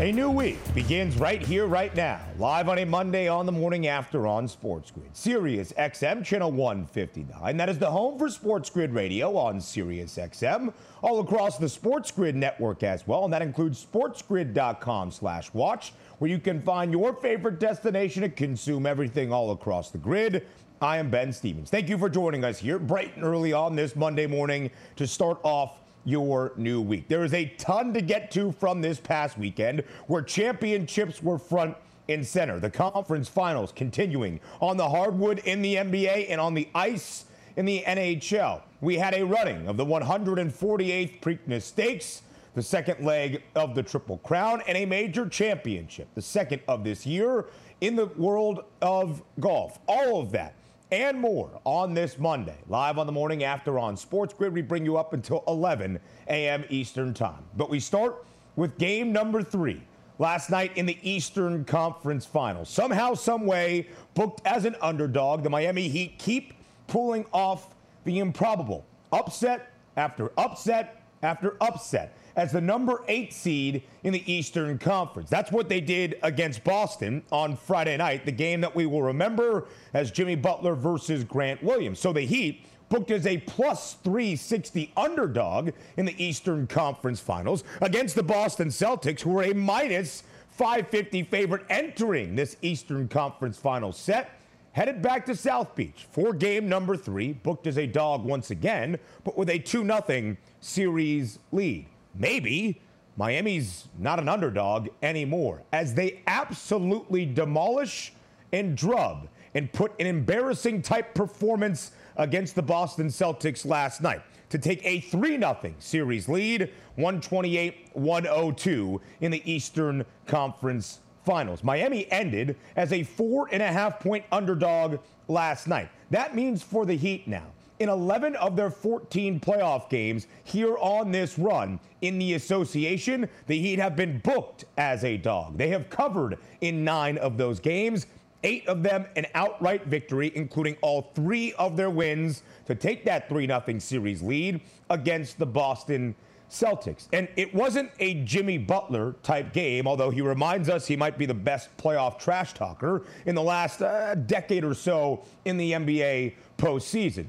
A new week begins right here, right now, live on a Monday on the morning after on Sports Grid. Sirius XM, channel 159. That is the home for Sports Grid Radio on Sirius XM, all across the Sports Grid network as well. And that includes sportsgrid.com slash watch, where you can find your favorite destination to consume everything all across the grid. I am Ben Stevens. Thank you for joining us here bright and early on this Monday morning to start off your new week. There is a ton to get to from this past weekend where championships were front and center. The conference finals continuing on the hardwood in the NBA and on the ice in the NHL. We had a running of the 148th Preakness Stakes, the second leg of the Triple Crown, and a major championship, the second of this year in the world of golf. All of that and more on this Monday. Live on the morning after on Sports Grid, we bring you up until 11 a.m. Eastern Time. But we start with game number three last night in the Eastern Conference Finals. Somehow, some way, booked as an underdog, the Miami Heat keep pulling off the improbable. Upset after upset after upset as the number eight seed in the Eastern Conference. That's what they did against Boston on Friday night, the game that we will remember as Jimmy Butler versus Grant Williams. So the Heat booked as a plus 360 underdog in the Eastern Conference Finals against the Boston Celtics, who were a minus 550 favorite entering this Eastern Conference Final set. Headed back to South Beach for game number three, booked as a dog once again, but with a 2 0 series lead maybe Miami's not an underdog anymore as they absolutely demolish and drub and put an embarrassing type performance against the Boston Celtics last night to take a 3 0 series lead, 128 102 in the Eastern Conference Finals. Miami ended as a four and a half point underdog last night. That means for the Heat now, in 11 of their 14 playoff games here on this run in the association. The Heat have been booked as a dog. They have covered in nine of those games, eight of them an outright victory, including all three of their wins to take that 3 0 series lead against the Boston Celtics. And it wasn't a Jimmy Butler type game, although he reminds us he might be the best playoff trash talker in the last uh, decade or so in the NBA postseason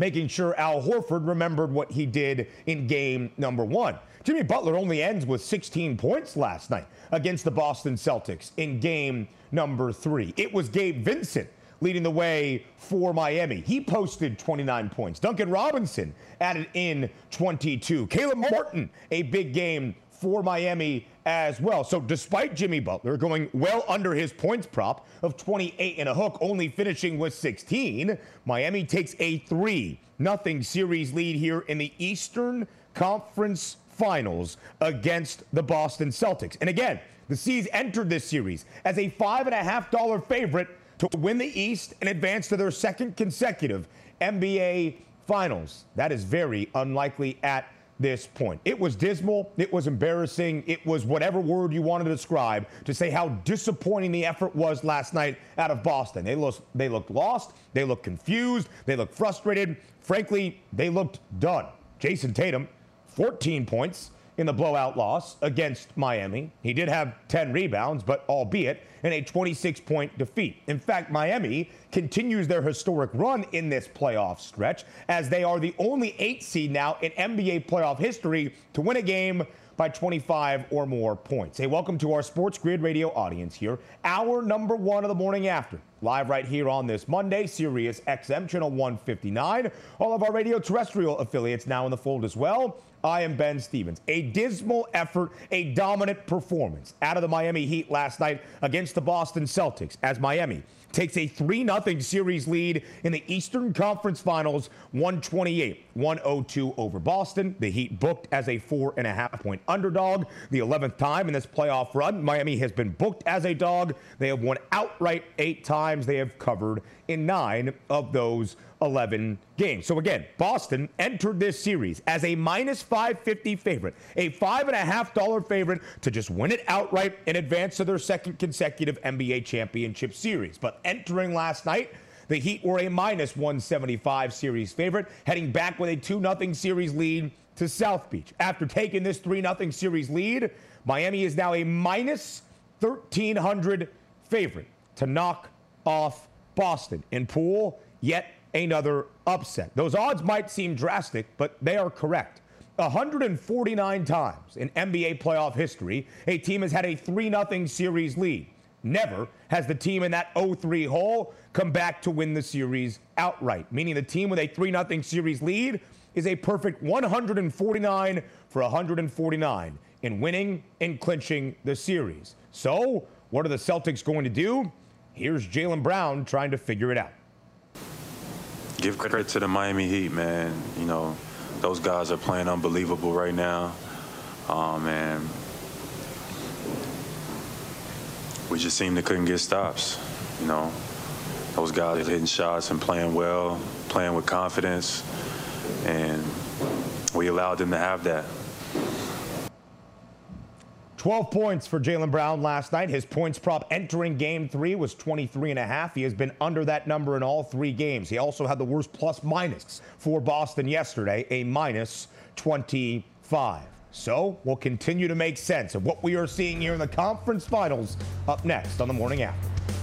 making sure Al Horford remembered what he did in game number one. Jimmy Butler only ends with 16 points last night against the Boston Celtics in game number three. It was Gabe Vincent leading the way for Miami. He posted 29 points. Duncan Robinson added in 22. Caleb Martin, a big game for Miami as well. So despite Jimmy Butler going well under his points prop of 28 and a hook, only finishing with 16, Miami takes a 3 nothing series lead here in the Eastern Conference Finals against the Boston Celtics. And again, the C's entered this series as a five and a half dollar favorite to win the East and advance to their second consecutive NBA Finals. That is very unlikely at this point. It was dismal. It was embarrassing. It was whatever word you want to describe to say how disappointing the effort was last night out of Boston. They looked, they looked lost. They looked confused. They looked frustrated. Frankly, they looked done. Jayson Tatum, 14 points in the blowout loss against Miami. He did have 10 rebounds, but albeit in a 26 point defeat. In fact, Miami continues their historic run in this playoff stretch as they are the only eight seed now in NBA playoff history to win a game by 25 or more points. Hey, welcome to our Sports Grid Radio audience here. Our number one of the morning after. Live right here on this Monday, Sirius XM, channel 159. All of our radio terrestrial affiliates now in the fold as well. I am Ben Stevens. A dismal effort, a dominant performance out of the Miami Heat last night against the Boston Celtics as Miami takes a 3 0 series lead in the Eastern Conference Finals, 128 102 over Boston. The Heat booked as a four and a half point underdog. The 11th time in this playoff run, Miami has been booked as a dog. They have won outright eight times they have covered in nine of those 11 games. So again, Boston entered this series as a minus 550 favorite, a five and a half dollar favorite to just win it outright in advance of their second consecutive NBA championship series. But entering last night, the Heat were a minus 175 series favorite, heading back with a 2 0 series lead to South Beach. After taking this 3 0 series lead, Miami is now a minus 1,300 favorite to knock off Boston. In pool, yet another upset. Those odds might seem drastic, but they are correct. 149 times in NBA playoff history, a team has had a 3 0 series lead. Never has the team in that 0 3 hole come back to win the series outright, meaning the team with a 3 0 series lead is a perfect 149 for 149 in winning and clinching the series. So, what are the Celtics going to do? Here's Jaylen Brown trying to figure it out. Give credit to the Miami Heat, man. You know, those guys are playing unbelievable right now. Um, and we just seemed to couldn't get stops. You know, those guys hitting shots and playing well, playing with confidence, and we allowed them to have that. 12 points for Jaylen Brown last night. His points prop entering game three was 23 and a half. He has been under that number in all three games. He also had the worst plus minus for Boston yesterday, a minus 25. So we'll continue to make sense of what we are seeing here in the conference finals up next on the morning after.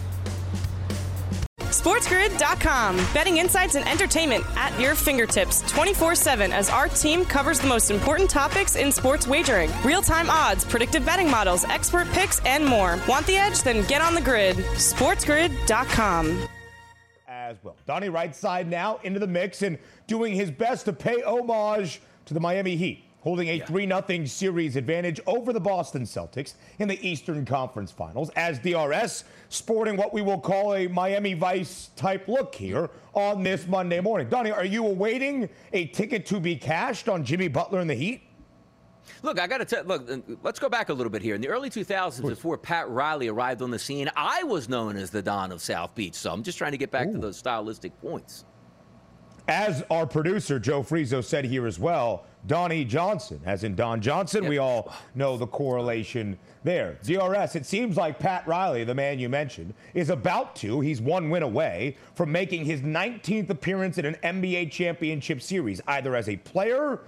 SportsGrid.com. Betting insights and entertainment at your fingertips 24 7 as our team covers the most important topics in sports wagering real time odds, predictive betting models, expert picks, and more. Want the edge? Then get on the grid. SportsGrid.com. As well. Donnie Rightside now into the mix and doing his best to pay homage to the Miami Heat holding a 3 0 series advantage over the Boston Celtics in the Eastern Conference Finals, as DRS sporting what we will call a Miami Vice type look here on this Monday morning. Donnie, are you awaiting a ticket to be cashed on Jimmy Butler and the Heat? Look, I got to tell. Look, uh, let's go back a little bit here. In the early 2000s, before Pat Riley arrived on the scene, I was known as the Don of South Beach. So I'm just trying to get back Ooh. to those stylistic points. As our producer Joe Frizo said here as well, Donnie Johnson, as in Don Johnson. Yep. We all know the correlation there. DRS, it seems like Pat Riley, the man you mentioned, is about to, he's one win away from making his 19th appearance in an NBA championship series, either as a player,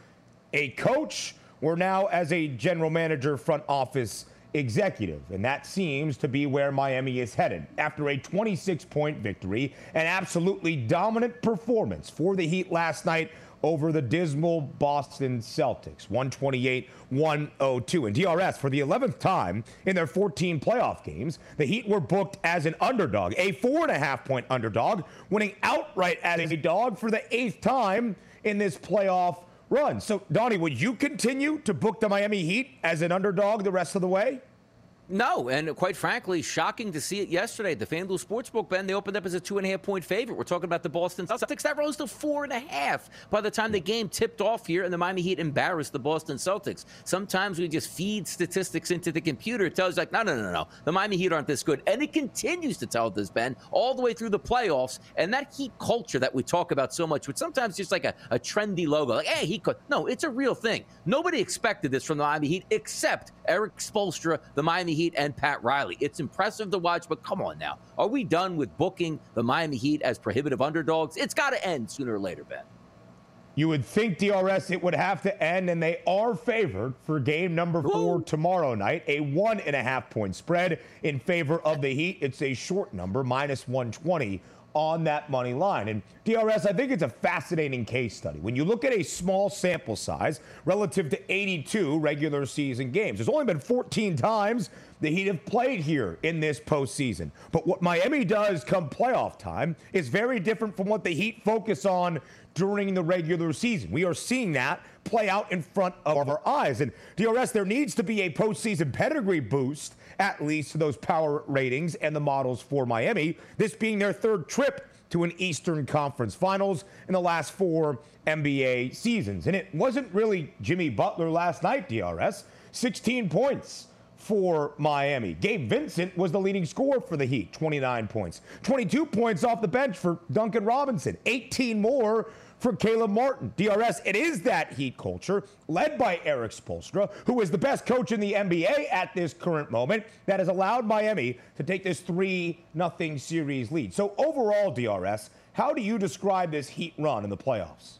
a coach, or now as a general manager, front office executive. And that seems to be where Miami is headed. After a 26 point victory, an absolutely dominant performance for the Heat last night over the dismal Boston Celtics, 128 102. And DRS, for the 11th time in their 14 playoff games, the Heat were booked as an underdog, a four and a half point underdog, winning outright as a dog for the eighth time in this playoff run. So, Donnie, would you continue to book the Miami Heat as an underdog the rest of the way? No, and quite frankly, shocking to see it yesterday. The FanDuel Sportsbook, Ben, they opened up as a two and a half point favorite. We're talking about the Boston Celtics. That rose to four and a half by the time the game tipped off here and the Miami Heat embarrassed the Boston Celtics. Sometimes we just feed statistics into the computer. It tells like, no, no, no, no. The Miami Heat aren't this good. And it continues to tell this, Ben, all the way through the playoffs. And that Heat culture that we talk about so much, which sometimes just like a, a trendy logo, like, hey, Heat. No, it's a real thing. Nobody expected this from the Miami Heat except Erik Spoelstra, the Miami Heat, and Pat Riley. It's impressive to watch, but come on now. Are we done with booking the Miami Heat as prohibitive underdogs? It's got to end sooner or later, Ben. You would think DRS it would have to end, and they are favored for game number four Ooh. tomorrow night. A one and a half point spread in favor of the Heat. It's a short number, minus 120 on that money line. And DRS, I think it's a fascinating case study. When you look at a small sample size relative to 82 regular season games, there's only been 14 times the Heat have played here in this postseason. But what Miami does come playoff time is very different from what the Heat focus on during the regular season. We are seeing that play out in front of our eyes. And DRS, there needs to be a postseason pedigree boost, at least to those power ratings and the models for Miami. This being their third trip to an Eastern Conference Finals in the last four NBA seasons. And it wasn't really Jimmy Butler last night, DRS. 16 points for Miami. Gabe Vincent was the leading scorer for the Heat, 29 points. 22 points off the bench for Duncan Robinson, 18 more for Caleb Martin. DRS, it is that Heat culture led by Erik Spoelstra, who is the best coach in the NBA at this current moment, that has allowed Miami to take this 3 0 series lead. So, overall, DRS, how do you describe this Heat run in the playoffs?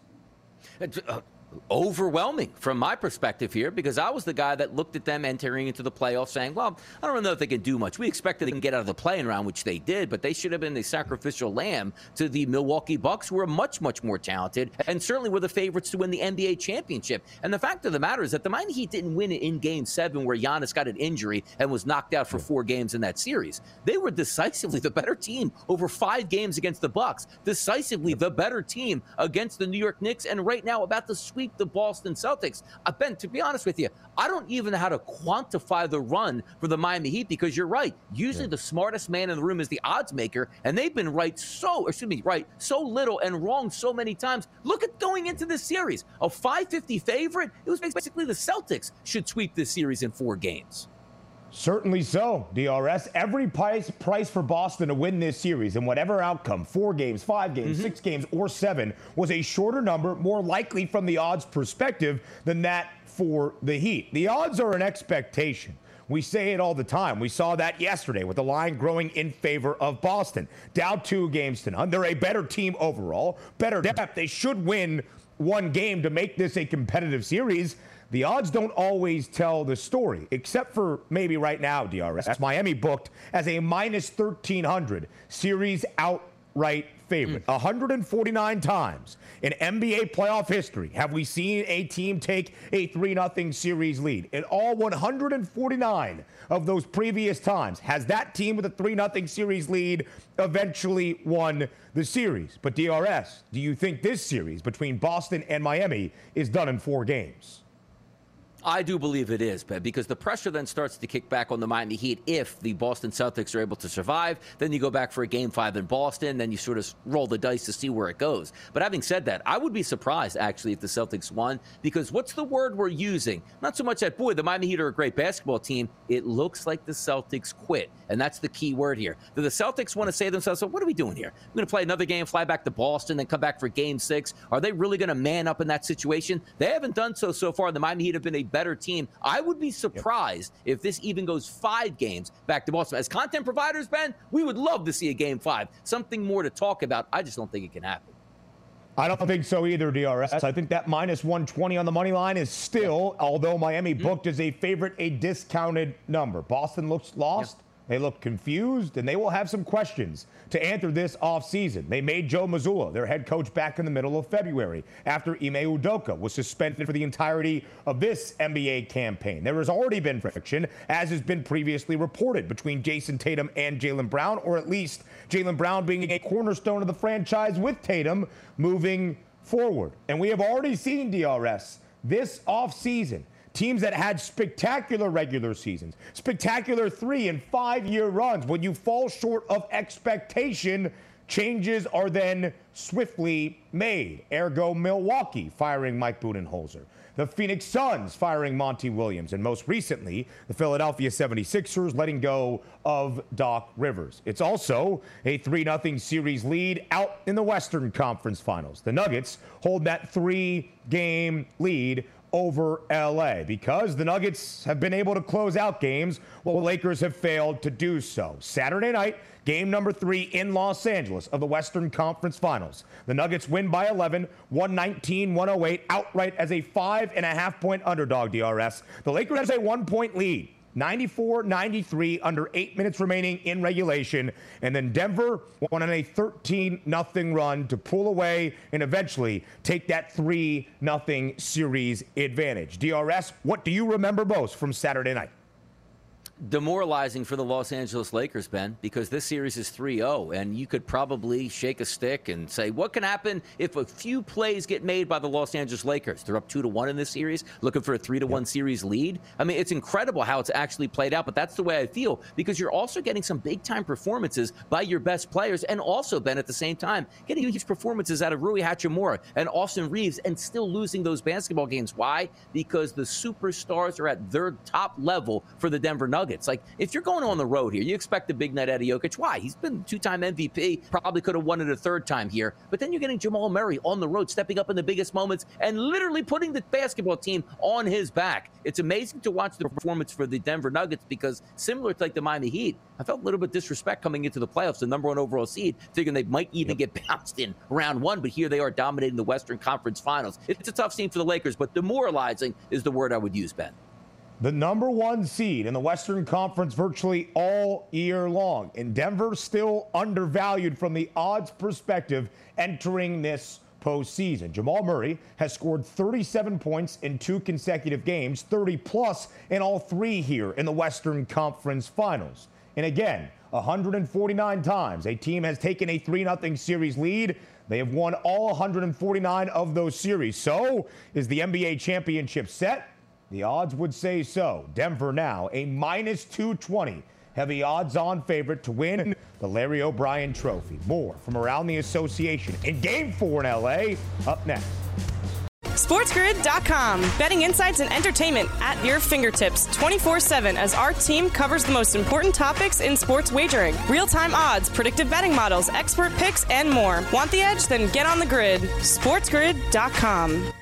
Overwhelming from my perspective here because I was the guy that looked at them entering into the playoffs saying, well, I don't know if they can do much. We expected they can get out of the playing round, which they did, but they should have been the sacrificial lamb to the Milwaukee Bucks, who are much, much more talented and certainly were the favorites to win the NBA championship. And the fact of the matter is that the Miami Heat didn't win it in game seven where Giannis got an injury and was knocked out for four games in that series. They were decisively the better team over five games against the Bucks, decisively the better team against the New York Knicks, and right now about sweep the Boston Celtics. Uh, ben, to be honest with you, I don't even know how to quantify the run for the Miami Heat because you're right. Usually yeah. the smartest man in the room is the odds maker, and they've been right so, excuse me, right so little and wrong so many times. Look at going into this series. A 550 favorite, it was basically the Celtics should sweep this series in four games. Certainly so, DRS. Every price price for Boston to win this series and whatever outcome, four games, five games, mm-hmm. six games, or seven, was a shorter number, more likely from the odds perspective than that for the Heat. The odds are an expectation. We say it all the time. We saw that yesterday with the line growing in favor of Boston. Down two games to none. They're a better team overall, better depth. They should win one game to make this a competitive series the odds don't always tell the story, except for maybe right now, DRS. Miami booked as a minus 1,300 series outright favorite. Mm. 149 times in NBA playoff history have we seen a team take a 3 0 series lead. In all 149 of those previous times, has that team with a 3 0 series lead eventually won the series? But DRS, do you think this series between Boston and Miami is done in four games? I do believe it is, Ben, because the pressure then starts to kick back on the Miami Heat if the Boston Celtics are able to survive. Then you go back for a game five in Boston, then you sort of roll the dice to see where it goes. But having said that, I would be surprised actually if the Celtics won, because what's the word we're using? Not so much that, boy, the Miami Heat are a great basketball team. It looks like the Celtics quit. And that's the key word here. Do the Celtics want to say to themselves, what are we doing here? We're going to play another game, fly back to Boston, then come back for game six. Are they really going to man up in that situation? They haven't done so so far. The Miami Heat have been a better team. I would be surprised yep. if this even goes five games back to Boston. As content providers, Ben, we would love to see a game five. Something more to talk about. I just don't think it can happen. I don't think so either, DRS. I think that minus 120 on the money line is still, although Miami mm-hmm. booked as a favorite, a discounted number. Boston looks lost. They look confused, and they will have some questions to answer this offseason. They made Joe Mazzulla their head coach back in the middle of February after Ime Udoka was suspended for the entirety of this NBA campaign. There has already been friction, as has been previously reported, between Jayson Tatum and Jaylen Brown, or at least Jaylen Brown being a cornerstone of the franchise with Tatum moving forward. And we have already seen DRS this offseason Teams that had spectacular regular seasons, spectacular three and five year runs. When you fall short of expectation, changes are then swiftly made. Ergo, Milwaukee firing Mike Budenholzer. The Phoenix Suns firing Monty Williams. And most recently, the Philadelphia 76ers letting go of Doc Rivers. It's also a 3 0 series lead out in the Western Conference Finals. The Nuggets hold that three game lead over LA because the Nuggets have been able to close out games while the Lakers have failed to do so. Saturday night, game number three in Los Angeles of the Western Conference Finals. The Nuggets win by 11, 119 108, outright as a five and a half point underdog, DRS. The Lakers has a one point lead. 94 93 under eight minutes remaining in regulation. And then Denver won on a 13 0 run to pull away and eventually take that 3 0 series advantage. DRS, what do you remember most from Saturday night? Demoralizing for the Los Angeles Lakers, Ben, because this series is 3 0, and you could probably shake a stick and say, what can happen if a few plays get made by the Los Angeles Lakers? They're up 2 to 1 in this series, looking for a 3 to 1 series lead. I mean, it's incredible how it's actually played out, but that's the way I feel because you're also getting some big time performances by your best players, and also, Ben, at the same time, getting huge performances out of Rui Hachimura and Austin Reaves, and still losing those basketball games. Why? Because the superstars are at their top level for the Denver Nuggets. Nuggets. Like, if you're going on the road here, you expect a big night out of Jokic. Why? He's been two time MVP, probably could have won it a third time here. But then you're getting Jamal Murray on the road, stepping up in the biggest moments and literally putting the basketball team on his back. It's amazing to watch the performance for the Denver Nuggets because, similar to like the Miami Heat, I felt a little bit disrespect coming into the playoffs, the number one overall seed, thinking they might even yep. get bounced in round one. But here they are dominating the Western Conference Finals. It's a tough scene for the Lakers, but demoralizing is the word I would use, Ben the number one seed in the Western Conference virtually all year long. And Denver still undervalued from the odds perspective entering this postseason. Jamal Murray has scored 37 points in two consecutive games, 30 plus in all three here in the Western Conference Finals. And again, 149 times a team has taken a 3 0 series lead. They have won all 149 of those series. So, is the NBA championship set? The odds would say so. Denver now a minus 220 heavy odds on favorite to win the Larry O'Brien Trophy. More from around the association in game four in LA up next. SportsGrid.com. Betting insights and entertainment at your fingertips 24 7 as our team covers the most important topics in sports wagering real time odds, predictive betting models, expert picks, and more. Want the edge? Then get on the grid. SportsGrid.com.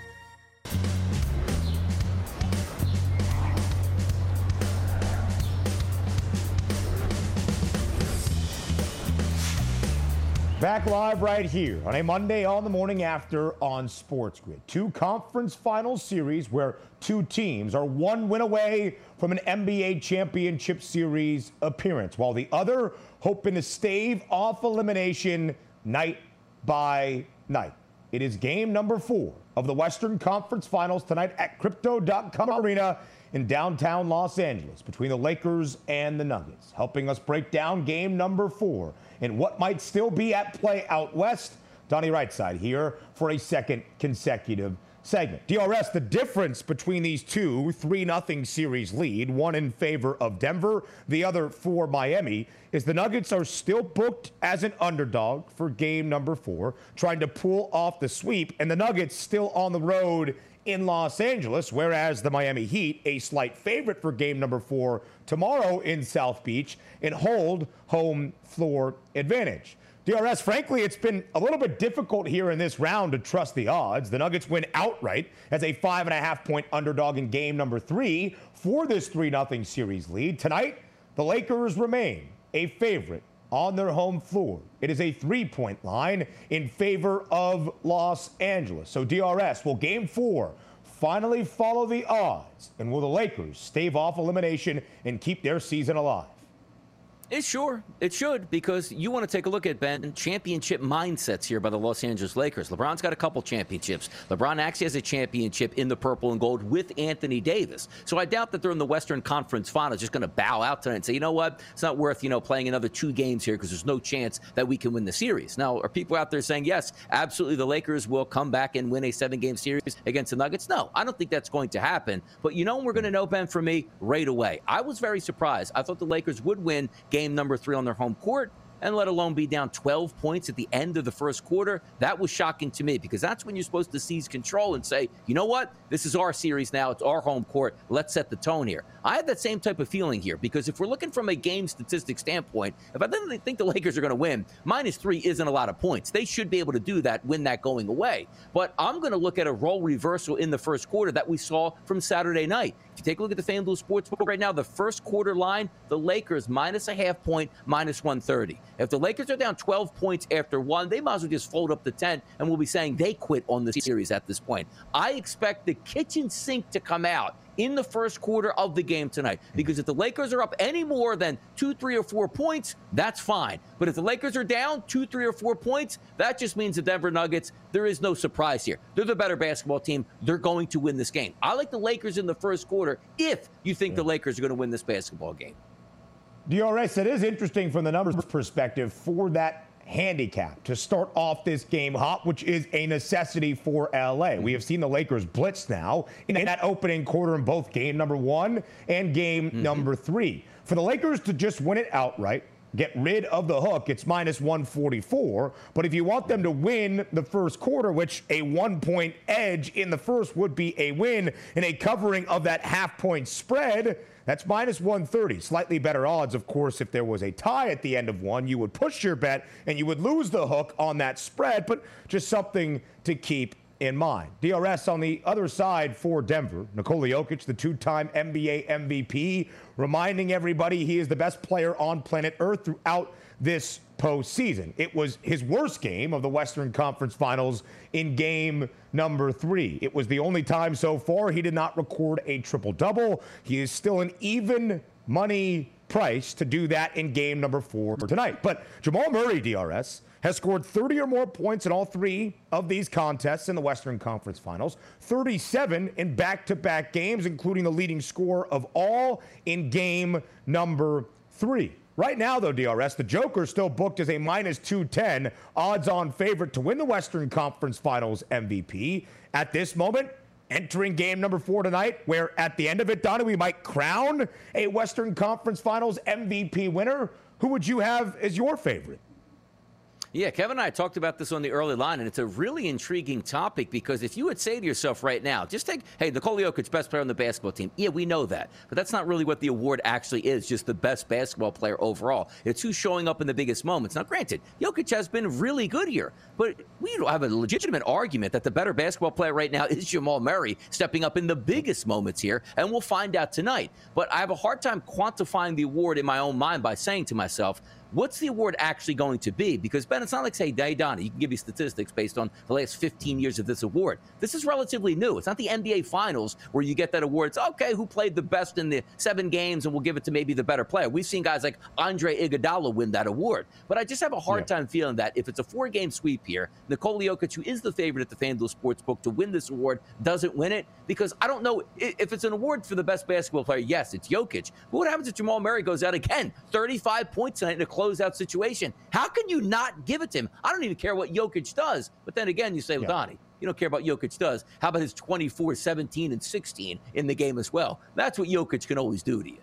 Back live right here on a Monday on the morning after on Sports Grid. Two conference final series where two teams are one win away from an NBA championship series appearance, while the other hoping to stave off elimination night by night. It is game number four of the Western Conference Finals tonight at Crypto.com Arena in downtown Los Angeles between the Lakers and the Nuggets. Helping us break down game number four and what might still be at play out west. Donnie Rightside here for a second consecutive segment. DRS, the difference between these two 3 0 series lead, one in favor of Denver, the other for Miami, is the Nuggets are still booked as an underdog for game number four, trying to pull off the sweep, and the Nuggets still on the road in Los Angeles, whereas the Miami Heat, a slight favorite for game number four tomorrow in South Beach, and hold home floor advantage. DRS, frankly, it's been a little bit difficult here in this round to trust the odds. The Nuggets win outright as a five and a half point underdog in game number three for this 3 0 series lead. Tonight, the Lakers remain a favorite on their home floor. It is a three point line in favor of Los Angeles. So, DRS will game four finally follow the odds? And will the Lakers stave off elimination and keep their season alive? It sure it should because you want to take a look at Ben championship mindsets here by the Los Angeles Lakers. LeBron's got a couple championships. LeBron actually has a championship in the purple and gold with Anthony Davis. So I doubt that they're in the Western Conference Finals just going to bow out tonight and say, you know what, it's not worth you know playing another two games here because there's no chance that we can win the series. Now, are people out there saying yes, absolutely, the Lakers will come back and win a seven-game series against the Nuggets? No, I don't think that's going to happen. But you know, we're going to know Ben for me right away. I was very surprised. I thought the Lakers would win game number three on their home court and let alone be down 12 points at the end of the first quarter. That was shocking to me because that's when you're supposed to seize control and say, you know what? This is our series now. It's our home court. Let's set the tone here. I have that same type of feeling here because if we're looking from a game statistic standpoint, if I didn't think the Lakers are going to win, minus three isn't a lot of points. They should be able to do that, win that going away. But I'm going to look at a role reversal in the first quarter that we saw from Saturday night. If you take a look at the FanDuel Sportsbook right now, the first quarter line, the Lakers minus a half point, minus 130. If the Lakers are down 12 points after one, they might as well just fold up the tent and we'll be saying they quit on the series at this point. I expect the kitchen sink to come out in the first quarter of the game tonight. Hmm. Because if the Lakers are up any more than two, three, or four points, that's fine. But if the Lakers are down two, three, or four points, that just means the Denver Nuggets, there is no surprise here. They're the better basketball team. They're going to win this game. I like the Lakers in the first quarter if you think the Lakers are going to win this basketball game. DRS, it is interesting from the numbers perspective for that handicap to start off this game hot, which is a necessity for LA. We have seen the Lakers blitz now in that opening quarter in both game number one and game mm-hmm. number three. For the Lakers to just win it outright, get rid of the hook, it's minus 144. But if you want them to win the first quarter, which a one point edge in the first would be a win in a covering of that half point spread, that's minus 130. Slightly better odds, of course, if there was a tie at the end of one, you would push your bet and you would lose the hook on that spread, but just something to keep in mind. DRS on the other side for Denver. Nikola Jokic, the two time NBA MVP, reminding everybody he is the best player on planet Earth throughout this postseason. It was his worst game of the Western Conference Finals in game number three. It was the only time so far he did not record a triple double. He is still an even money price to do that in game number four tonight. But Jamal Murray, DRS, has scored 30 or more points in all three of these contests in the Western Conference Finals, 37 in back to back games, including the leading score of all in game number three. Right now, though, DRS, the Joker still booked as a minus 210 odds on favorite to win the Western Conference Finals MVP. At this moment, entering game number four tonight, where at the end of it, Donnie, we might crown a Western Conference Finals MVP winner. Who would you have as your favorite? Yeah, Kevin and I talked about this on the early line, and it's a really intriguing topic because if you would say to yourself right now, just take, hey, Nikola Jokic, best player on the basketball team. Yeah, we know that. But that's not really what the award actually is, just the best basketball player overall. It's who's showing up in the biggest moments. Now, granted, Jokic has been really good here, but we have a legitimate argument that the better basketball player right now is Jamal Murray stepping up in the biggest moments here, and we'll find out tonight. But I have a hard time quantifying the award in my own mind by saying to myself, what's the award actually going to be? Because Ben, it's not like say Daytona. You can give me statistics based on the last 15 years of this award. This is relatively new. It's not the NBA Finals where you get that award. It's okay, who played the best in the seven games, and we'll give it to maybe the better player. We've seen guys like Andre Iguodala win that award, but I just have a hard yeah. time feeling that if it's a four-game sweep here, Nikola Jokic, who is the favorite at the FanDuel Sportsbook to win this award, doesn't win it because I don't know if it's an award for the best basketball player. Yes, it's Jokic. But what happens if Jamal Murray goes out again, 35 points tonight in a closeout situation. How can you not give it to him? I don't even care what Jokic does. But then again, you say, well, yeah. Donnie, you don't care about Jokic does. How about his 24, 17, and 16 in the game as well? That's what Jokic can always do to you.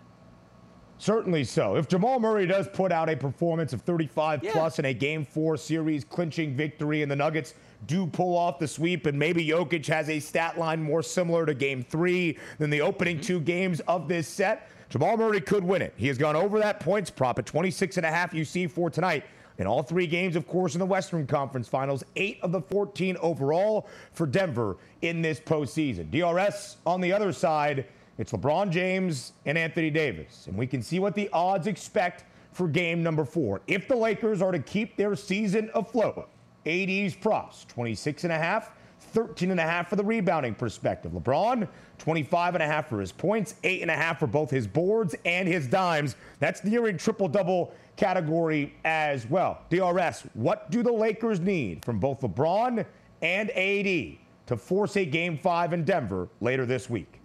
Certainly so. If Jamal Murray does put out a performance of 35 yeah. plus in a game four series clinching victory, and the Nuggets do pull off the sweep, and maybe Jokic has a stat line more similar to game three than the opening mm-hmm. two games of this set, Jamal Murray could win it. He has gone over that points prop at 26 and a half you see for tonight. In all three games, of course, in the Western Conference Finals, eight of the 14 overall for Denver in this postseason. DRS on the other side, it's LeBron James and Anthony Davis. And we can see what the odds expect for game number four. If the Lakers are to keep their season afloat, AD's props, 26 and a half 13 and a half for the rebounding perspective. LeBron, 25 and a half for his points, eight and a half for both his boards and his dimes. That's nearing triple double category as well. DRS, what do the Lakers need from both LeBron and AD to force a game five in Denver later this week?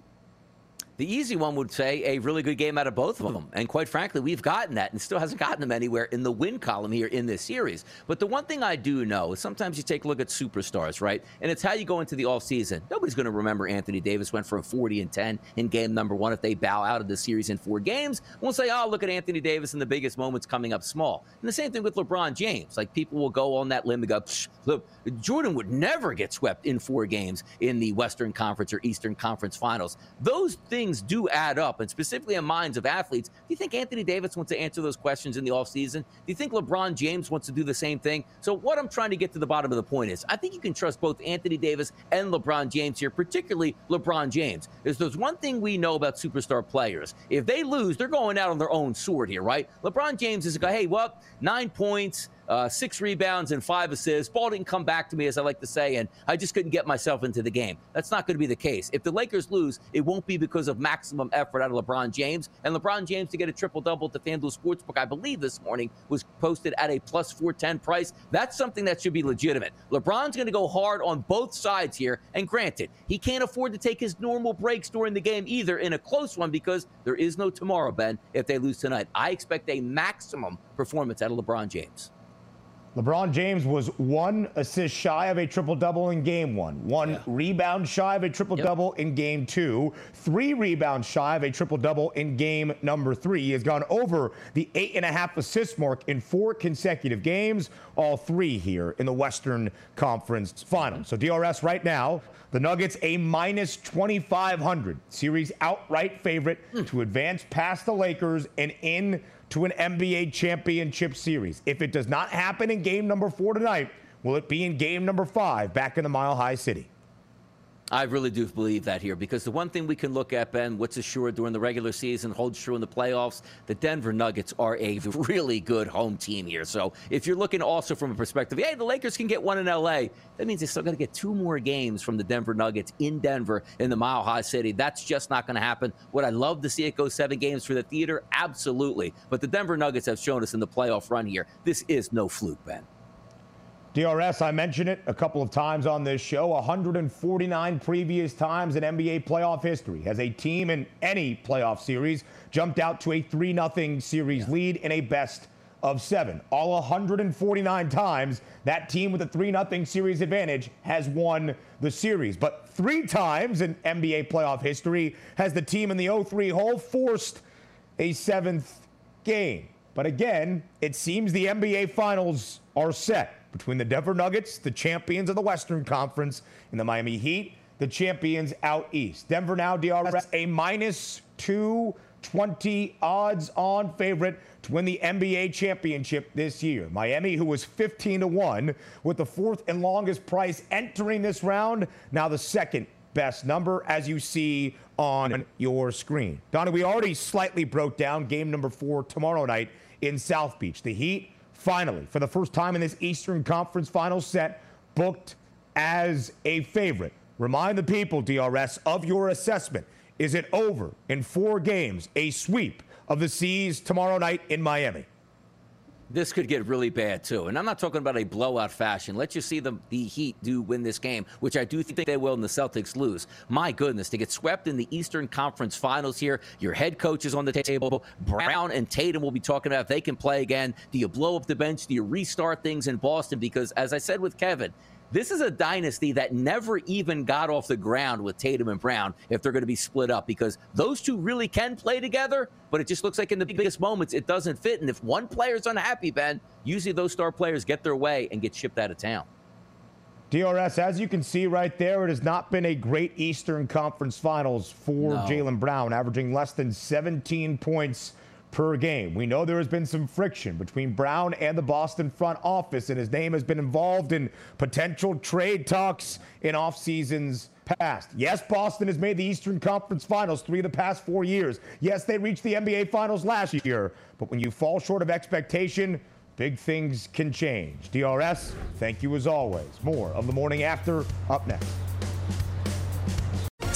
The easy one would say a really good game out of both of them. And quite frankly, we've gotten that and still hasn't gotten them anywhere in the win column here in this series. But the one thing I do know is sometimes you take a look at superstars, right? And it's how you go into the off season. Nobody's going to remember Anthony Davis went from 40 and 10 in game number one if they bow out of the series in four games. We'll say, oh, look at Anthony Davis in the biggest moments coming up small. And the same thing with LeBron James. Like people will go on that limb and go, look, Jordan would never get swept in four games in the Western Conference or Eastern Conference finals. Those things things do add up, and specifically in minds of athletes. Do you think Anthony Davis wants to answer those questions in the offseason? Do you think LeBron James wants to do the same thing? So, what I'm trying to get to the bottom of the point is I think you can trust both Anthony Davis and LeBron James here, particularly LeBron James. Is there's one thing we know about superstar players. If they lose, they're going out on their own sword here, right? LeBron James is a guy, hey, well, nine points, uh, six rebounds and five assists. Ball didn't come back to me, as I like to say, and I just couldn't get myself into the game. That's not going to be the case. If the Lakers lose, it won't be because of maximum effort out of LeBron James. And LeBron James to get a triple double at the FanDuel Sportsbook, I believe this morning, was posted at a plus 410 price. That's something that should be legitimate. LeBron's going to go hard on both sides here. And granted, he can't afford to take his normal breaks during the game either in a close one because there is no tomorrow, Ben, if they lose tonight. I expect a maximum performance out of LeBron James. LeBron James was one assist shy of a triple double in game one, one yeah. rebound shy of a triple double yep. in game two, three rebounds shy of a triple double in game number three. He has gone over the eight and a half assist mark in four consecutive games, all three here in the Western Conference Finals. So DRS right now, the Nuggets a minus 2,500 series outright favorite mm. to advance past the Lakers and in to an NBA championship series. If it does not happen in game number four tonight, will it be in game number five back in the Mile High City? I really do believe that here because the one thing we can look at, Ben, what's assured during the regular season holds true in the playoffs. The Denver Nuggets are a really good home team here. So if you're looking also from a perspective, hey, the Lakers can get one in LA, that means they're still going to get two more games from the Denver Nuggets in Denver in the Mile High City. That's just not going to happen. Would I love to see it go seven games for the theater? Absolutely. But the Denver Nuggets have shown us in the playoff run here, this is no fluke, Ben. DRS, I mentioned it a couple of times on this show. 149 previous times in NBA playoff history has a team in any playoff series jumped out to a 3 0 series lead in a best of seven. All 149 times, that team with a 3 0 series advantage has won the series. But three times in NBA playoff history has the team in the 0 3 hole forced a seventh game. But again, it seems the NBA finals are set between the Denver Nuggets, the champions of the Western Conference, and the Miami Heat, the champions out east. Denver now DRS a minus 220 odds on favorite to win the NBA championship this year. Miami, who was 15 to 1 with the fourth and longest price entering this round, now the second best number as you see on your screen. Donna, we already slightly broke down game number four tomorrow night in South Beach. The Heat finally, for the first time in this Eastern Conference final set, booked as a favorite. Remind the people, DRS, of your assessment. Is it over in four games, a sweep of the C's tomorrow night in Miami? This could get really bad too. And I'm not talking about a blowout fashion. Let's just see the, the Heat do win this game, which I do think they will, and the Celtics lose. My goodness, to get swept in the Eastern Conference Finals here, your head coach is on the table. Brown and Tatum will be talking about if they can play again. Do you blow up the bench? Do you restart things in Boston? Because as I said with Kevin, this is a dynasty that never even got off the ground with Tatum and Brown if they're going to be split up because those two really can play together, but it just looks like in the biggest moments it doesn't fit. And if one player's unhappy, Ben, usually those star players get their way and get shipped out of town. DRS, as you can see right there, it has not been a great Eastern Conference Finals for no. Jaylen Brown, averaging less than 17 points per game. We know there has been some friction between Brown and the Boston front office, and his name has been involved in potential trade talks in off seasons past. Yes, Boston has made the Eastern Conference Finals three of the past four years. Yes, they reached the NBA Finals last year. But when you fall short of expectation, big things can change. DRS, thank you as always. More of the morning after up next.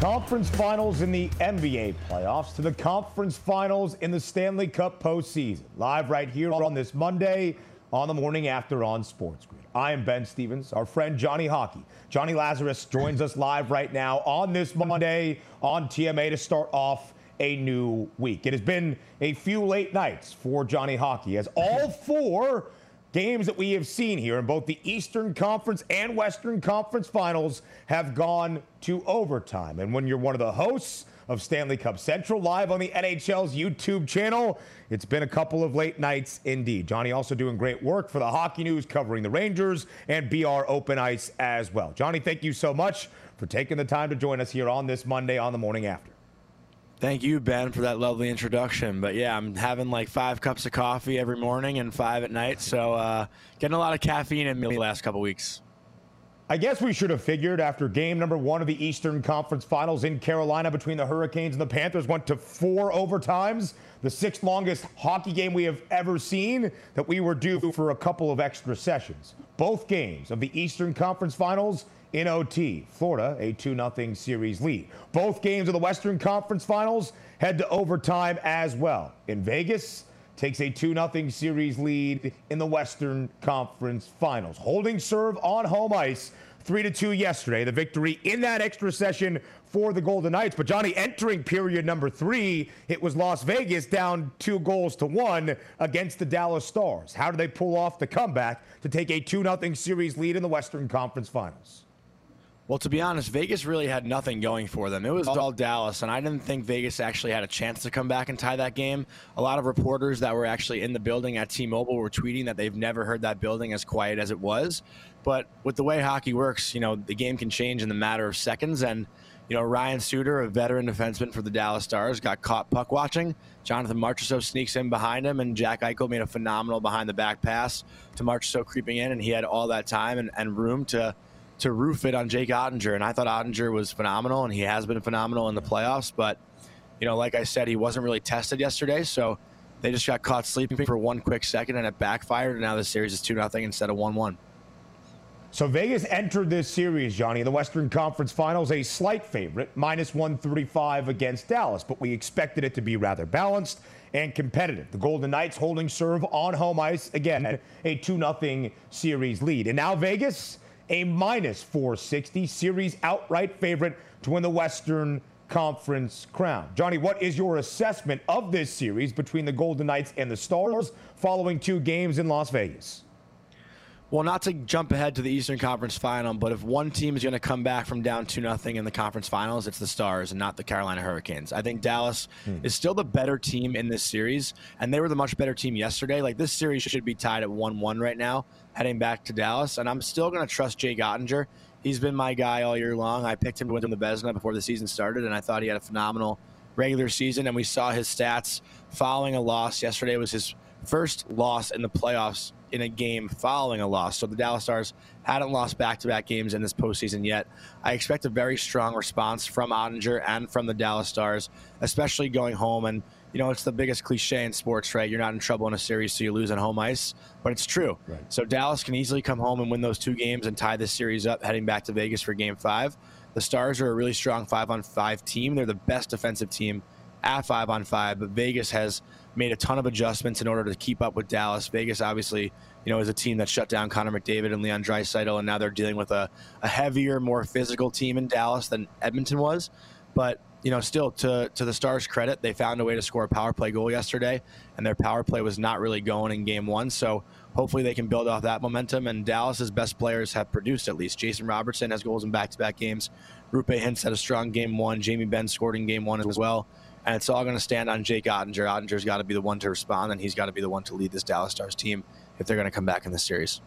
Conference finals in the NBA playoffs to the conference finals in the Stanley Cup postseason. Live right here on this Monday on the morning after on Sports Grid. I am Ben Stevens, our friend Johnny Hockey. Jonny Lazarus joins us live right now on this Monday on TMA to start off a new week. It has been a few late nights for Johnny Hockey as all four games that we have seen here in both the Eastern Conference and Western Conference finals have gone to overtime. And when you're one of the hosts of Stanley Cup Central live on the NHL's YouTube channel, it's been a couple of late nights indeed. Jonny also doing great work for the Hockey News covering the Rangers and BR Open Ice as well. Jonny, thank you so much for taking the time to join us here on this Monday on the morning after. Thank you, Ben, for that lovely introduction. But yeah, I'm having like five cups of coffee every morning and five at night. So uh, getting a lot of caffeine in me the last couple weeks. I guess we should have figured after game number one of the Eastern Conference Finals in Carolina between the Hurricanes and the Panthers went to four overtimes, the sixth longest hockey game we have ever seen, that we were due for a couple of extra sessions. Both games of the Eastern Conference Finals in OT. Florida, a 2 0 series lead. Both games of the Western Conference Finals head to overtime as well. In Vegas, takes a 2 0 series lead in the Western Conference Finals. Holding serve on home ice 3 to 2 yesterday. The victory in that extra session for the Golden Knights. But Jonny, entering period number three, it was Las Vegas down two goals to one against the Dallas Stars. How do they pull off the comeback to take a 2 0 series lead in the Western Conference Finals? Well, to be honest, Vegas really had nothing going for them. It was oh. all Dallas, and I didn't think Vegas actually had a chance to come back and tie that game. A lot of reporters that were actually in the building at T Mobile were tweeting that they've never heard that building as quiet as it was. But with the way hockey works, you know, the game can change in the matter of seconds. And, you know, Ryan Suter, a veteran defenseman for the Dallas Stars, got caught puck watching. Jonathan Marchessault sneaks in behind him, and Jack Eichel made a phenomenal behind the back pass to Marchessault creeping in, and he had all that time and, and room to to roof it on Jake Oettinger. And I thought Oettinger was phenomenal, and he has been phenomenal in the playoffs. But, you know, like I said, he wasn't really tested yesterday. So they just got caught sleeping for one quick second, and it backfired. And now the series is 2 0 instead of 1 1. So Vegas entered this series, Jonny, the Western Conference Finals, a slight favorite, minus 135 against Dallas, but we expected it to be rather balanced and competitive. The Golden Knights holding serve on home ice, again, a 2 0 series lead. And now Vegas, a minus 460 series outright favorite to win the Western Conference crown. Jonny, what is your assessment of this series between the Golden Knights and the Stars following two games in Las Vegas? Well, not to jump ahead to the Eastern Conference Final, but if one team is going to come back from down 2 nothing in the conference finals, it's the Stars and not the Carolina Hurricanes. I think Dallas hmm. is still the better team in this series, and they were the much better team yesterday. Like this series should be tied at 1 1 right now, heading back to Dallas, and I'm still going to trust Jay Oettinger. He's been my guy all year long. I picked him to win the Vezina before the season started, and I thought he had a phenomenal regular season, and we saw his stats following a loss. Yesterday was his first loss in the playoffs in a game following a loss. So the Dallas Stars hadn't lost back-to-back games in this postseason yet. I expect a very strong response from Oettinger and from the Dallas Stars, especially going home. And you know, it's the biggest cliche in sports, right? You're not in trouble in a series, so you lose on home ice. But it's true. Right. So Dallas can easily come home and win those two games and tie this series up, heading back to Vegas for Game Five. The Stars are a really strong five-on-five team. They're the best defensive team at five-on-five, but Vegas has made a ton of adjustments in order to keep up with Dallas. Vegas, obviously, you know, is a team that shut down Connor McDavid and Leon Draisaitl, and now they're dealing with a, a heavier, more physical team in Dallas than Edmonton was. But you know, still to to the Stars' credit, they found a way to score a power play goal yesterday, and their power play was not really going in Game One. So hopefully they can build off that momentum. And Dallas's best players have produced at least. Jason Robertson has goals in back-to-back games. Roope Hintz had a strong Game One. Jamie Benn scored in Game One as well. And it's all going to stand on Jake Oettinger. Oettinger's got to be the one to respond, and he's got to be the one to lead this Dallas Stars team if they're going to come back in the series.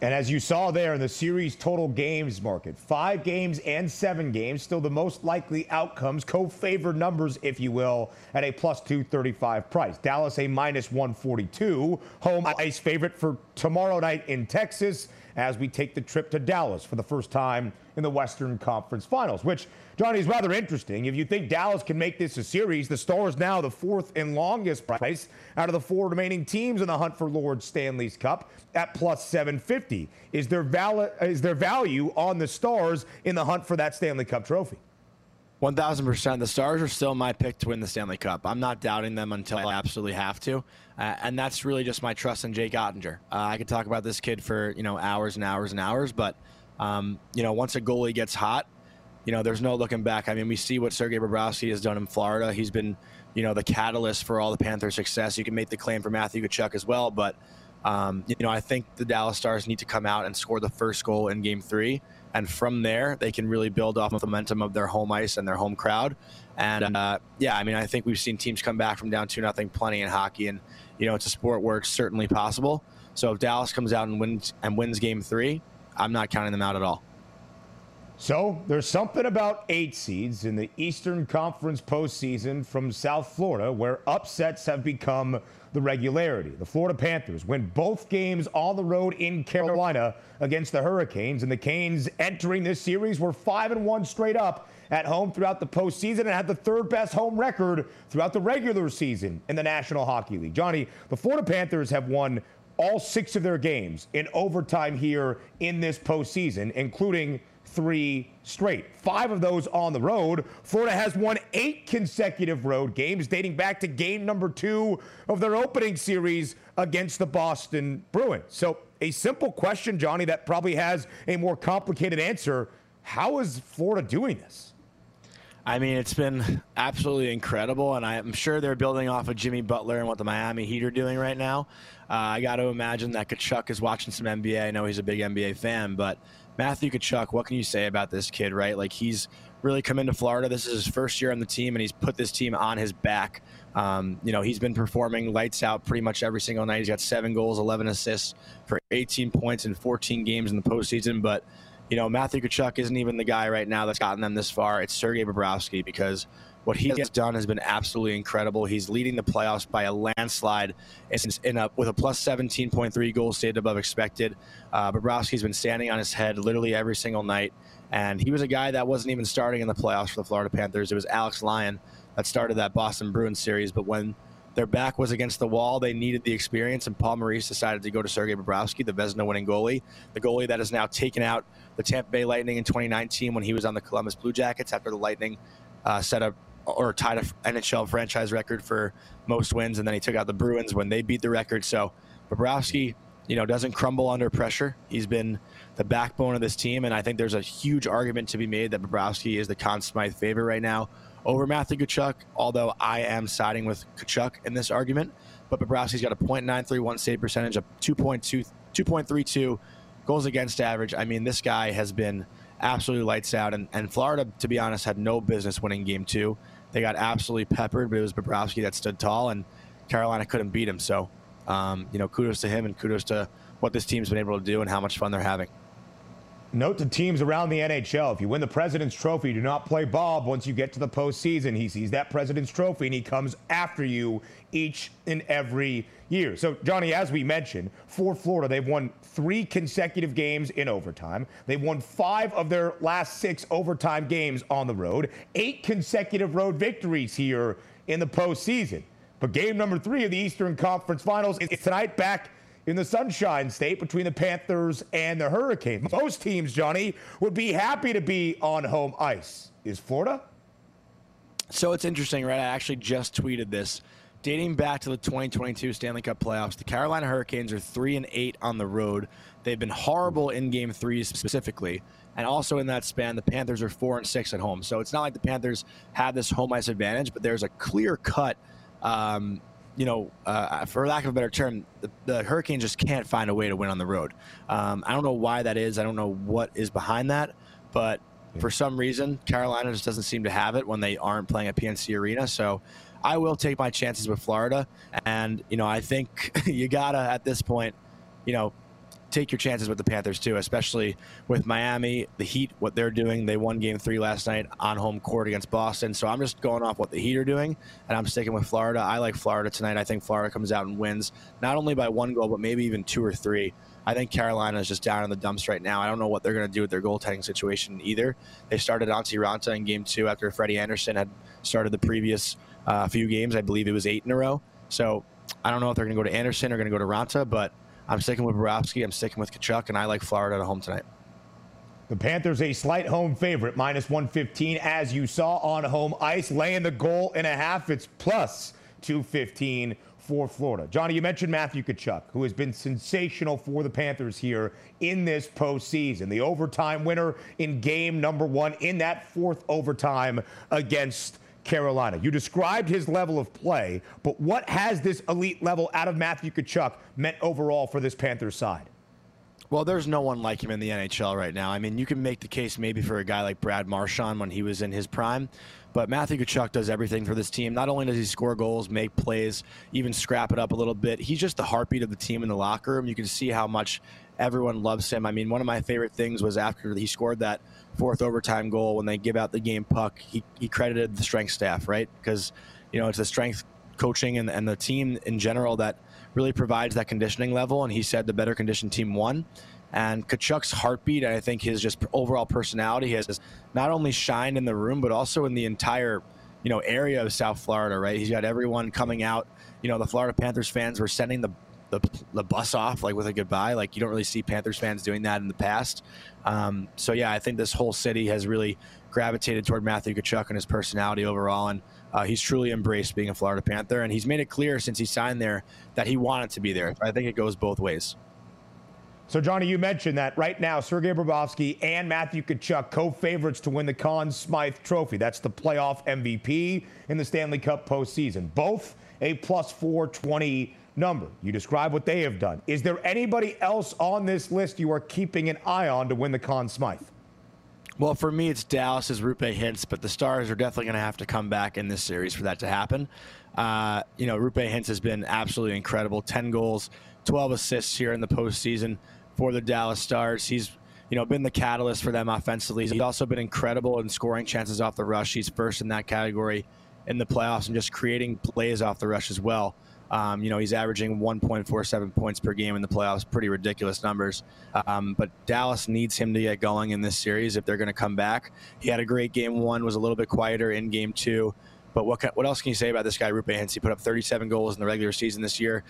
And as you saw there in the series total games market, five games and seven games, still the most likely outcomes, co favored numbers, if you will, at a plus 235 price. Dallas a minus 142, home ice favorite for tomorrow night in Texas as we take the trip to Dallas for the first time in the Western Conference Finals, which, Jonny, is rather interesting. If you think Dallas can make this a series, the Stars now the fourth and longest price out of the four remaining teams in the hunt for Lord Stanley's Cup at plus 750. Is there, val- is there value on the Stars in the hunt for that Stanley Cup trophy? 1000%. The Stars are still my pick to win the Stanley Cup. I'm not doubting them until I absolutely have to. Uh, and that's really just my trust in Jake Oettinger. Uh, I could talk about this kid for, you know, hours and hours and hours, but, um, you know, once a goalie gets hot, you know, there's no looking back. I mean, we see what Sergei Bobrovsky has done in Florida. He's been, you know, the catalyst for all the Panthers' success. You can make the claim for Matthew Tkachuk as well, but, um, you know, I think the Dallas Stars need to come out and score the first goal in game three and from there they can really build off the momentum of their home ice and their home crowd. And uh, yeah, I mean, I think we've seen teams come back from down two nothing plenty in hockey, and you know, it's a sport where it's certainly possible. So if Dallas comes out and wins and wins Game Three, I'm not counting them out at all. So there's something about eight seeds in the Eastern Conference postseason from South Florida where upsets have become the regularity. The Florida Panthers win both games on the road in Carolina against the Hurricanes, and the Canes entering this series were five and one straight up at home throughout the postseason and had the third best home record throughout the regular season in the National Hockey League. Jonny, the Florida Panthers have won all six of their games in overtime here in this postseason, including three straight. Five of those on the road. Florida has won eight consecutive road games dating back to game number two of their opening series against the Boston Bruins. So, a simple question, Jonny, that probably has a more complicated answer. How is Florida doing this? I mean, it's been absolutely incredible, and I'm sure they're building off of Jimmy Butler and what the Miami Heat are doing right now. Uh, I got to imagine that Tkachuk is watching some NBA. I know he's a big NBA fan, but Matthew Tkachuk, what can you say about this kid, right? Like he's really come into Florida. This is his first year on the team, and he's put this team on his back. Um, you know, he's been performing lights out pretty much every single night. He's got seven goals, 11 assists for 18 points in 14 games in the postseason. But, you know, Matthew Tkachuk isn't even the guy right now that's gotten them this far. It's Sergei Bobrovsky because what he has done has been absolutely incredible. He's leading the playoffs by a landslide in a, with a plus 17.3 goals saved above expected. Uh, Bobrovsky's been standing on his head literally every single night. And he was a guy that wasn't even starting in the playoffs for the Florida Panthers. It was Alex Lyon that started that Boston Bruins series. But when their back was against the wall, they needed the experience, and Paul Maurice decided to go to Sergei Bobrovsky, the Vezina winning goalie, the goalie that has now taken out the Tampa Bay Lightning in 2019 when he was on the Columbus Blue Jackets after the Lightning uh, set up or tied a NHL franchise record for most wins, and then he took out the Bruins when they beat the record. So Bobrovsky, you know, doesn't crumble under pressure. He's been the backbone of this team, and I think there's a huge argument to be made that Bobrovsky is the Conn Smythe favorite right now over Matthew Tkachuk, although I am siding with Tkachuk in this argument. But Bobrovsky's got a .931 save percentage, a 2.2, 2.32 goals against average. I mean, this guy has been absolutely lights out. And, and Florida, to be honest, had no business winning game two. They got absolutely peppered, but it was Bobrovsky that stood tall, and Carolina couldn't beat him. So, um, you know, kudos to him and kudos to what this team's been able to do and how much fun they're having. Note to teams around the NHL if you win the President's Trophy, do not play Bob once you get to the postseason. He sees that President's Trophy and he comes after you each and every year. So, Jonny, as we mentioned, for Florida, they've won three consecutive games in overtime. They've won five of their last six overtime games on the road, eight consecutive road victories here in the postseason. But game number three of the Eastern Conference Finals is tonight back in the Sunshine State between the Panthers and the Hurricanes. Most teams, Jonny, would be happy to be on home ice. Is Florida? So it's interesting, right? I actually just tweeted this. Dating back to the 2022 Stanley Cup playoffs, the Carolina Hurricanes are 3 and 8 on the road. They've been horrible in game 3 specifically. And also in that span, the Panthers are 4 and 6 at home. So it's not like the Panthers have this home ice advantage, but there's a clear cut um, you know, uh, for lack of a better term, the, the, Hurricanes just can't find a way to win on the road. Um, I don't know why that is. I don't know what is behind that, but yeah. for some reason, Carolina just doesn't seem to have it when they aren't playing at PNC Arena. So I will take my chances with Florida, and you know, I think you gotta at this point, you know, take your chances with the Panthers too, especially with Miami, the Heat, what they're doing. They won game three last night on home court against Boston. So I'm just going off what the Heat are doing, and I'm sticking with Florida. I like Florida tonight. I think Florida comes out and wins, not only by one goal, but maybe even two or three. I think Carolina is just down in the dumps right now. I don't know what they're going to do with their goaltending situation either. They started Antti Raanta in game two after Freddie Andersen had started the previous uh, few games. I believe it was eight in a row. So I don't know if they're going to go to Andersen or going to go to Raanta, but I'm sticking with Bobrovsky. I'm sticking with Tkachuk, and I like Florida at home tonight. The Panthers a slight home favorite, minus 115, as you saw on home ice, laying the goal and a half. It's plus 215 for Florida. Jonny, you mentioned Matthew Tkachuk, who has been sensational for the Panthers here in this postseason. The overtime winner in game number one in that fourth overtime against Carolina. You described his level of play, but what has this elite level out of Matthew Tkachuk meant overall for this Panthers side? Well, there's no one like him in the NHL right now. I mean, you can make the case maybe for a guy like Brad Marchand when he was in his prime, but Matthew Tkachuk does everything for this team. Not only does he score goals, make plays, even scrap it up a little bit, he's just the heartbeat of the team in the locker room. You can see how much everyone loves him. I mean, one of my favorite things was after he scored that fourth overtime goal when they give out the game puck, he, he credited the strength staff, right? Because, you know, it's the strength coaching and, and the team in general that – really provides that conditioning level. And he said the better conditioned team won. And Tkachuk's heartbeat, and I think his just overall personality has not only shined in the room, but also in the entire, you know, area of South Florida. Right? He's got everyone coming out. You know, the Florida Panthers fans were sending the the, the bus off like with a goodbye. Like you don't really see Panthers fans doing that in the past. Um, so yeah, I think this whole city has really gravitated toward Matthew Tkachuk and his personality overall. And uh, he's truly embraced being a Florida Panther, and he's made it clear since he signed there that he wanted to be there. I think it goes both ways. So, Jonny, you mentioned that right now, Sergei Bobrovsky and Matthew Tkachuk, co-favorites to win the Conn Smythe Trophy. That's the playoff MVP in the Stanley Cup postseason. Both a plus 420 number. You describe what they have done. Is there anybody else on this list you are keeping an eye on to win the Conn Smythe? Well, for me, it's Dallas's Roope Hintz, but the Stars are definitely going to have to come back in this series for that to happen. Uh, you know, Roope Hintz has been absolutely incredible 10 goals, 12 assists here in the postseason for the Dallas Stars. He's you know, been the catalyst for them offensively. He's also been incredible in scoring chances off the rush. He's first in that category in the playoffs and just creating plays off the rush as well. Um, you know, he's averaging 1.47 points per game in the playoffs, pretty ridiculous numbers. Um, but Dallas needs him to get going in this series if they're going to come back. He had a great game one, was a little bit quieter in game two. But what, what else can you say about this guy, Roope Hintz? He put up 37 goals in the regular season this year.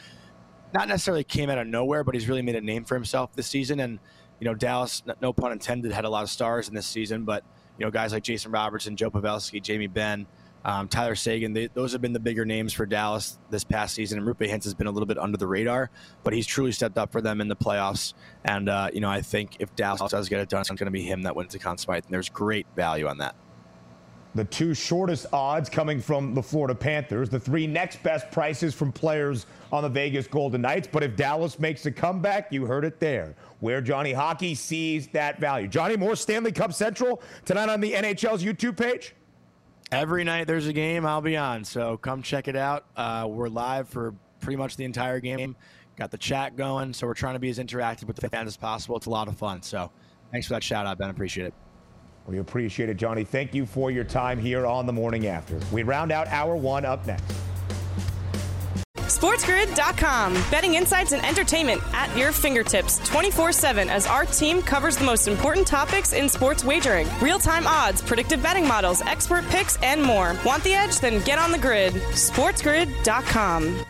Not necessarily came out of nowhere, but he's really made a name for himself this season. And, you know, Dallas, no pun intended, had a lot of stars in this season. But, you know, guys like Jason Robertson, Joe Pavelski, Jamie Benn, um, Tyler Seguin, they, those have been the bigger names for Dallas this past season. And Roope Hintz has been a little bit under the radar, but he's truly stepped up for them in the playoffs. And, uh, you know, I think if Dallas does get it done, it's going to be him that wins the Conn Smythe. And there's great value on that. The two shortest odds coming from the Florida Panthers, the three next best prices from players on the Vegas Golden Knights. But if Dallas makes a comeback, you heard it there, where Johnny Hockey sees that value. Jonny, more Stanley Cup Central tonight on the NHL's YouTube page? Every night there's a game, I'll be on. So come check it out. Uh, we're live for pretty much the entire game. Got the chat going, so we're trying to be as interactive with the fans as possible. It's a lot of fun. So thanks for that shout out, Ben. Appreciate it. We appreciate it, Jonny. Thank you for your time here on the morning after. We round out hour one up next. SportsGrid.com. Betting insights and entertainment at your fingertips 24 7 as our team covers the most important topics in sports wagering real time odds, predictive betting models, expert picks, and more. Want the edge? Then get on the grid. SportsGrid.com.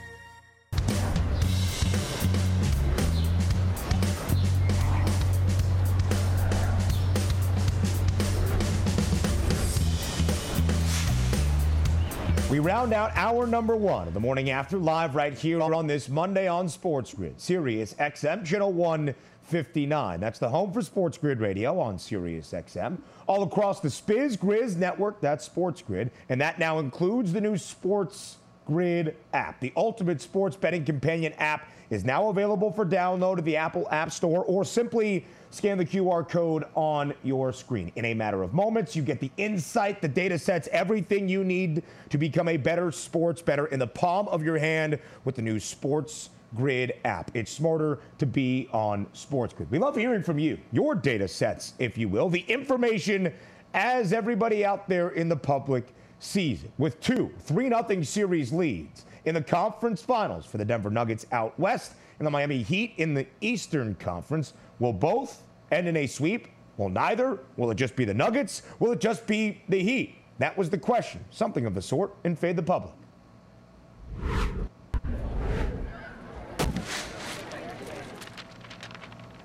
round out hour number one of the morning after live right here on this Monday on Sports Grid, Sirius XM Channel 159. That's the home for Sports Grid Radio on Sirius XM. All across the Spiz Grizz network, that's Sports Grid. And that now includes the new Sports Grid app. The ultimate sports betting companion app is now available for download at the Apple App Store or simply Scan the QR code on your screen. In a matter of moments, you get the insight, the data sets, everything you need to become a better sports better in the palm of your hand with the new Sports Grid app. It's smarter to be on Sports Grid. We love hearing from you, your data sets, if you will, the information as everybody out there in the public sees it. With two 3 0 series leads in the conference finals for the Denver Nuggets out west and the Miami Heat in the Eastern Conference. Will both end in a sweep? Will neither? Will it just be the Nuggets? Will it just be the Heat? That was the question. Something of the sort in Fade the Public.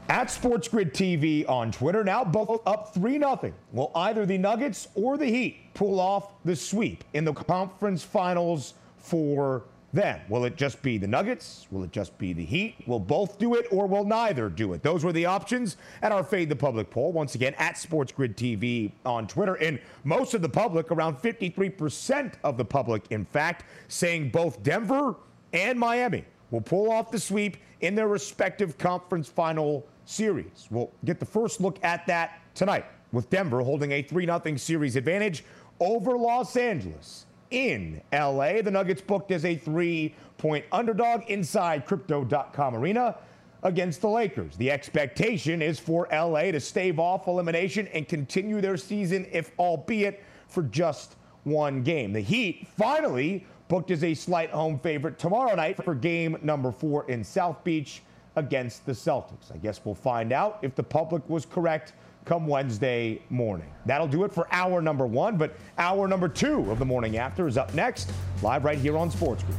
At Sports Grid TV on Twitter, now both up 3 0. Will either the Nuggets or the Heat pull off the sweep in the conference finals for them? will it just be the Nuggets? Will it just be the Heat? Will both do it or will neither do it? Those were the options at our Fade the Public poll. Once again, at Sports Grid TV on Twitter. And most of the public, around 53% of the public, in fact, saying both Denver and Miami will pull off the sweep in their respective conference final series. We'll get the first look at that tonight with Denver holding a 3 0 series advantage over Los Angeles in LA. The Nuggets booked as a three point underdog inside Crypto.com Arena against the Lakers. The expectation is for LA to stave off elimination and continue their season, if albeit for just one game. The Heat finally booked as a slight home favorite tomorrow night for game number four in South Beach against the Celtics. I guess we'll find out if the public was correct come Wednesday morning. That'll do it for hour number one, but hour number two of the morning after is up next, live right here on Sports Grid.